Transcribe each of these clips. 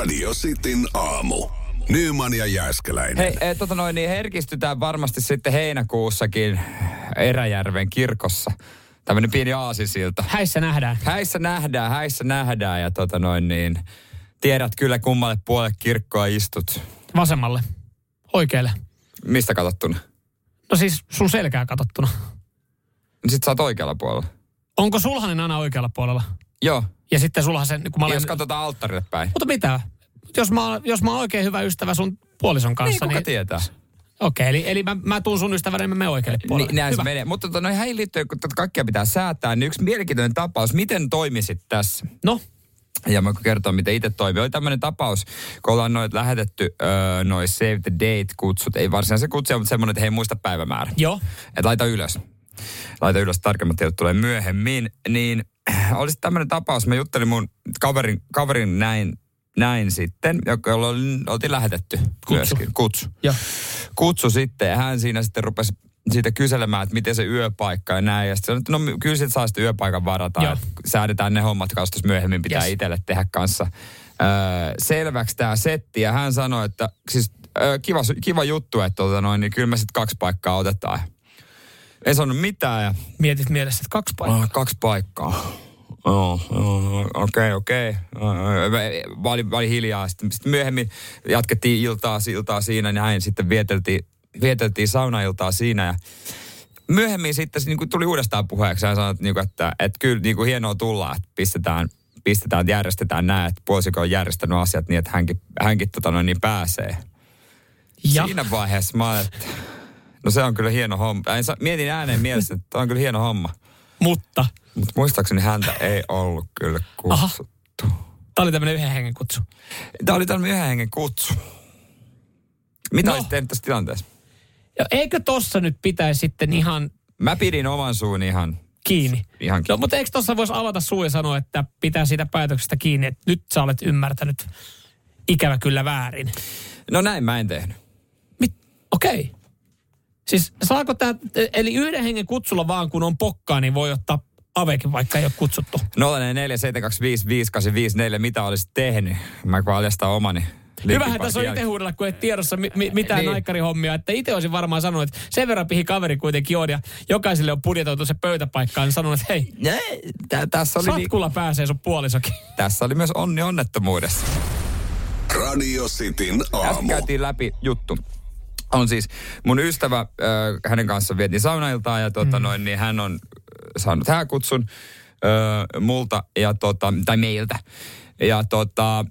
Radio Cityn aamu. Nyman ja Jääskeläinen. Hei, e, tota noin, niin herkistytään varmasti sitten heinäkuussakin Eräjärven kirkossa. Tämmöinen pieni aasisilta. Häissä nähdään. Häissä nähdään, häissä nähdään ja tota noin niin, tiedät kyllä kummalle puolelle kirkkoa istut. Vasemmalle. Oikealle. Mistä katsottuna? No siis sun selkää katsottuna. Niin sit sä oot oikealla puolella. Onko sulhanen aina oikealla puolella? Joo, Ja sitten sulhasen, kun mä olen... jos katsotaan alttarille päin. Mutta mitä? Jos mä, jos mä oon oikein hyvä ystävä sun puolison Niin, kanssa, kuka niin... tietää? Okei, eli, eli mä, mä tuun sun ystävänä, niin mä menen oikealle puolelle. Niin, näin se Hyvä. menee. Mutta tota, no, näihin liittyen, kun tätä kaikkea pitää säätää, niin yksi mielenkiintoinen tapaus. Miten toimisit tässä? No, Ja mä kerron, miten itse toimii. Oli tämmöinen tapaus, kun ollaan noit lähetetty öö, noi Save the Date-kutsut. Ei varsinaisen kutsuja, mutta semmoinen, että hei muista päivämäärä. joo. Että laita ylös. Laita ylös, tarkemmat tiedot tulee myöhemmin. Niin olisi tämmöinen tapaus, mä juttelin mun kaverin, kaverin näin, näin sitten, joka jolla oli, oltiin lähetetty Kutsu. myöskin. Kutsu. Joo. Kutsu sitten ja hän siinä sitten rupesi siitä kyselemään, että miten se yöpaikka ja näin. Ja sitten sanoi, että no kyllä sit saa sitten yöpaikan varata. Että Säädetään ne hommat, tuossa myöhemmin pitää Yes. itselle tehdä kanssa öö, selväksi tämä setti. Ja hän sanoi, että siis öö, kiva, kiva juttu, että tota noin, niin kyllä me sitten kaksi paikkaa otetaan. Ei sanonut mitään ja Mietit mielessä, että kaksi paikkaa. oh, kaksi paikkaa. Joo, joo, okei, okei. Mä olin, mä olin hiljaa. Sitten, sitten myöhemmin jatkettiin iltaa, iltaa siinä, näin. Sitten vieteltiin, vieteltiin saunailtaa siinä ja myöhemmin sitten niin kuin tuli uudestaan puheeksi. Hän sanoi, että, niin kuin, että, että kyllä niin kuin hienoa tulla, että pistetään, pistetään, että järjestetään näin, että puolisiko on järjestänyt asiat niin, että hänkin, hänkin tota noin, niin pääsee. Ja Siinä vaiheessa mä että no se on kyllä hieno homma. En Mietin ääneen mielessä, että on kyllä hieno homma. Mutta, Mutta muistaakseni häntä ei ollut kyllä kutsuttu. tää oli tämmönen yhden hengen kutsu. Tämä oli tämmöinen yhden hengen kutsu. Mitä No. no. olisit tehnyt tässä tilanteessa? Ja eikö tossa nyt pitäisi sitten ihan Mä pidin oman suun ihan, kiinni? ihan No, kiinni. mutta eikö tossa voisi avata suu ja sanoa, että pitää siitä päätöksestä kiinni, että nyt sä olet ymmärtänyt ikävä kyllä väärin. No näin mä en tehnyt. Okei. Okay. Siis saako tämä, eli yhden hengen kutsulla vaan kun on pokkaa, niin voi ottaa avekin, vaikka ei ole kutsuttu. 0447255854, mitä olisit tehnyt? Mä paljastan omani. Hyvähän tässä on itse huudella, kun ei tiedossa mi- mi- mitään niin. Niin. aikarihommia. Että itse olisin varmaan sanonut, että sen verran pihi kaveri kuitenkin on ja jokaiselle on budjetoitu se pöytäpaikka, niin sanonut, että hei, Tää, tässä, oli niin, satkulla pääsee sun puolisokin. tässä oli myös onni onnettomuudessa. Radio Cityn Äsken aamu. käytiin läpi juttu. On siis mun ystävä, äh, hänen kanssaan vietiin saunailtaa ja tota, mm. noin, niin hän on äh, saanut hääkutsun äh, multa ja tota, tai meiltä. Ja tota,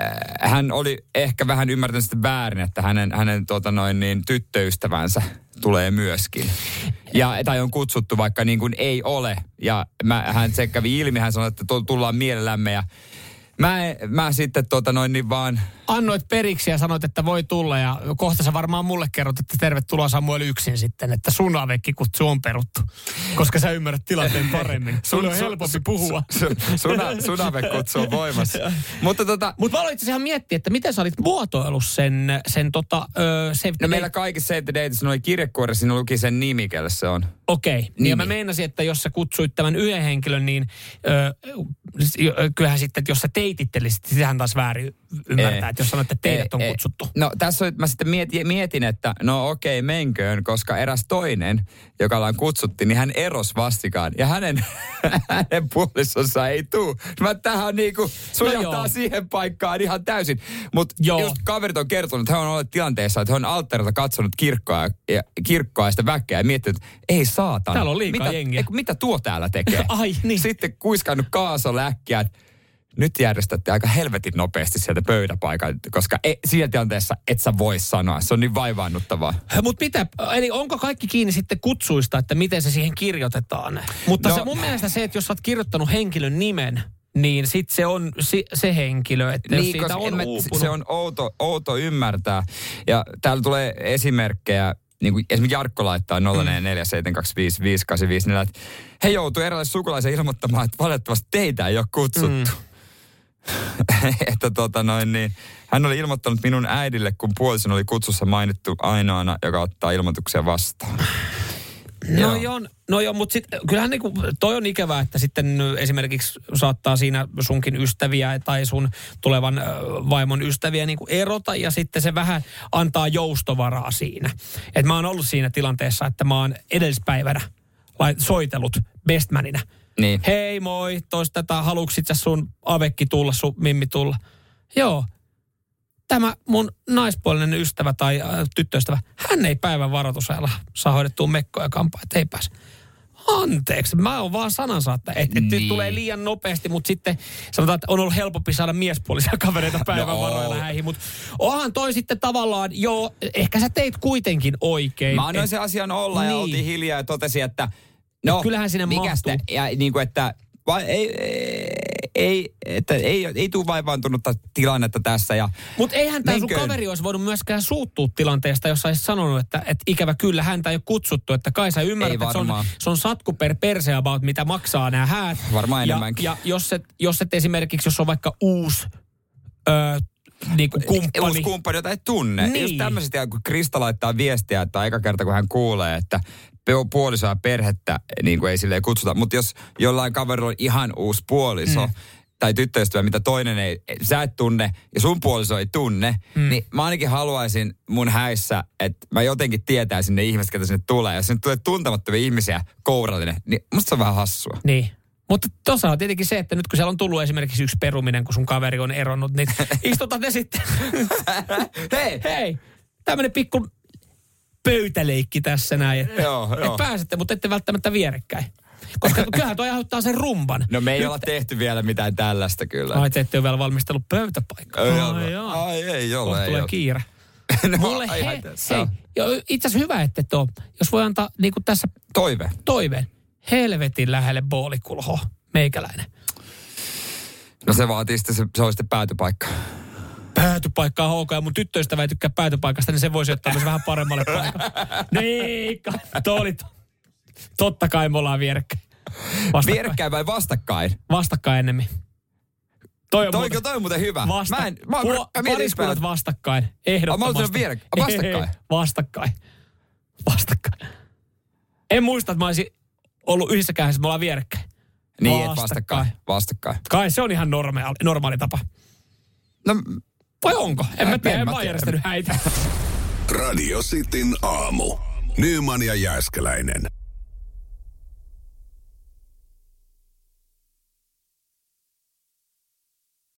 äh, hän oli ehkä vähän ymmärtänyt sitä väärin, että hänen, hänen tota noin, niin, tyttöystävänsä tulee myöskin. Ja, tai on kutsuttu, vaikka niin kuin ei ole. Ja mä, hän se kävi ilmi, hän sanoi, että tu- tullaan mielellämme. Ja mä, mä sitten tota noin niin vaan Annoit periksi ja sanoit, että voi tulla ja kohta sä varmaan mulle kerrot, että tervetuloa Samuel yksin sitten, että sun avekki kutsu on peruttu. Koska sä ymmärrät tilanteen paremmin. Sun on helpompi puhua. Suna, sunavekutsu on voimassa. Mutta tota, Mutta mä aloin ihan miettiä, että miten sä olit muotoillut sen, sen tota, ö, se, no meillä kaikissa Save the Dateissa noin kirjekuoressa siinä luki sen nimi, kelle se on. Okei, okay. niin ja mä Nimi. meinasin, että jos sä kutsuit tämän yhden henkilön, niin ö, kyllähän sitten, että jos sä teitittelisit, niin sehän taas väärin ymmärtää, Ei. että jos sanoit, että teidät on Ei, ei. kutsuttu. No tässä on, mä sitten mietin, mietin että no okei, menköön, koska eräs toinen, joka ollaan kutsuttiin, niin hän eros vastikaan. Ja hänen, hänen puolisonsa ei tuu. Mä tähän niinku, sujahtaa No siihen paikkaan ihan täysin. Mutta just kaverit on kertonut, että he on ollut tilanteessa, että he on alttarilla katsonut kirkkoa ja, kirkkoa ja sitä väkeä ja miettinyt, että ei saatana. Täällä on liikaa mitä, jengiä. ei, mitä tuo täällä tekee? Ai niin. Sitten kuiskannut kaaso läkkiä, että nyt järjestätte aika helvetin nopeasti sieltä pöydäpaikalta, koska e, siinä tilanteessa et sä voi sanoa. Se on niin vaivaannuttavaa. Mutta mitä, eli onko kaikki kiinni sitten kutsuista, että miten se siihen kirjoitetaan? Mutta no, se mun mielestä se, että jos sä oot kirjoittanut henkilön nimen, niin sit se on si, se henkilö, että jos siitä on mä- se on outo, outo ymmärtää. Ja täällä tulee esimerkkejä, niin kuin esimerkiksi Jarkko laittaa 0447255854, että he joutuu erilaisille sukulaisen ilmoittamaan, että valitettavasti teitä ei ole kutsuttu. Mm. että tota noin niin, hän oli ilmoittanut minun äidille, kun puolison oli kutsussa mainittu ainoana, joka ottaa ilmoituksia vastaan. No Joo. joo, no joo mutta sit, kyllähän niinku, toi on ikävää, että sitten esimerkiksi saattaa siinä sunkin ystäviä tai sun tulevan vaimon ystäviä niinku erota ja sitten se vähän antaa joustovaraa siinä. Et mä oon ollut siinä tilanteessa, että mä oon edellispäivänä soitellut bestmaninä. Niin. Hei moi, tois tätä, haluuksit sä sun avekki tulla, sun mimmi tulla? Joo, tämä mun naispuolinen ystävä tai äh, tyttöystävä, hän ei päivän varoitusajalla saa hoidettua mekkoja ja kampaa, että ei pääse. Anteeksi, mä oon vaan sanansaatta, että et Niin. niin. tulee liian nopeasti, mutta sitten sanotaan, että on ollut helpompi saada miespuolisia kavereita päivän No. varoilla häihin, mutta onhan toi sitten tavallaan, joo, ehkä sä teit kuitenkin oikein. Mä annoin Et- sen asian olla ja Niin. oltiin hiljaa ja totesin, että no, kyllähän sinne mikäs mahtuu. te- ja niin kuin, että vai, ei, ei, että ei, ei tule vaivaantunutta tilannetta tässä. Ja Mutta eihän tämä sun kaveri olisi voinut myöskään suuttua tilanteesta, jos olisit sanonut, että, että ikävä kyllä häntä ei ole kutsuttu. Että kai sä ymmärrät, että se on, se on satku per perse about, mitä maksaa nämä häät. Varmaan ja, enemmänkin. Ja jos et, jos et esimerkiksi, jos on vaikka uusi öö, niin kuin kumppani. uusi kumppani, jota ei tunne. Niin. Just tämmöiset, ja kun Krista laittaa viestiä, että aika kerta kun hän kuulee, että puolisoa ja perhettä niin kuin ei silleen kutsuta. Mutta jos jollain kaverilla on ihan uusi puoliso, mm. tai tyttöystävä, mitä toinen ei, sä et tunne ja sun puoliso ei tunne, mm. niin mä ainakin haluaisin mun häissä, että mä jotenkin tietäisin ne ihmiset, ketä sinne tulee. Ja sinne tulee tuntemattomia ihmisiä kourallinen, niin musta se on vähän hassua. Niin. Mutta tuossa on tietenkin se, että nyt kun siellä on tullut esimerkiksi yksi peruminen, kun sun kaveri on eronnut, niin istutaan ne sitten. Hei! Hei, tämmöinen pikku pöytäleikki tässä näin. Että, Joo, että joo. pääsette, mutta ette välttämättä vierekkäin. Koska kyllähän toi aiheuttaa sen rumban. No me ei olla tehty vielä mitään tällaista kyllä. Ai, te ette ole vielä valmistellut pöytäpaikkaa. Ai, ole. joo. Ai ei ole. Kohta ei tulee ole. kiire. No, Mulle ai, he, ai, hei, itse asiassa hyvä, että et ole. Jos voi antaa niin kuin tässä Toive. toiveen. Helvetin lähelle boolikulho, meikäläinen. No se vaatii sitten, se, se on sitten päätypaikka. Päätypaikkaa HK ja mun tyttöystävä ei tykkää päätypaikasta, niin se voisi ottaa myös vähän paremmalle paikalle. niin, toi oli to- Totta kai me ollaan vierekkäin. Vastakkain, Vierekkäin vai vastakkain? vastakkain ennemmin. Toi on Toi, muuten- toi on muuten hyvä. Vasta, mä en, mä, puo- mä, mä mietin pariskunnat päällä. vastakkain. Ehdottomasti. mä vierek- vastakkain? Ei, vastakkain. Vastakkain. En muista, että mä olisin ollut yhdessä kädessä, me ollaan vierekkäin. Niin, et vastakkain. Vastakkain. Kai se on ihan normaali, normaali tapa. No, Vai onko? En mä tiedä, en mä mä järjestänyt häitä. Radio Cityn aamu. Nyman ja Jääskeläinen.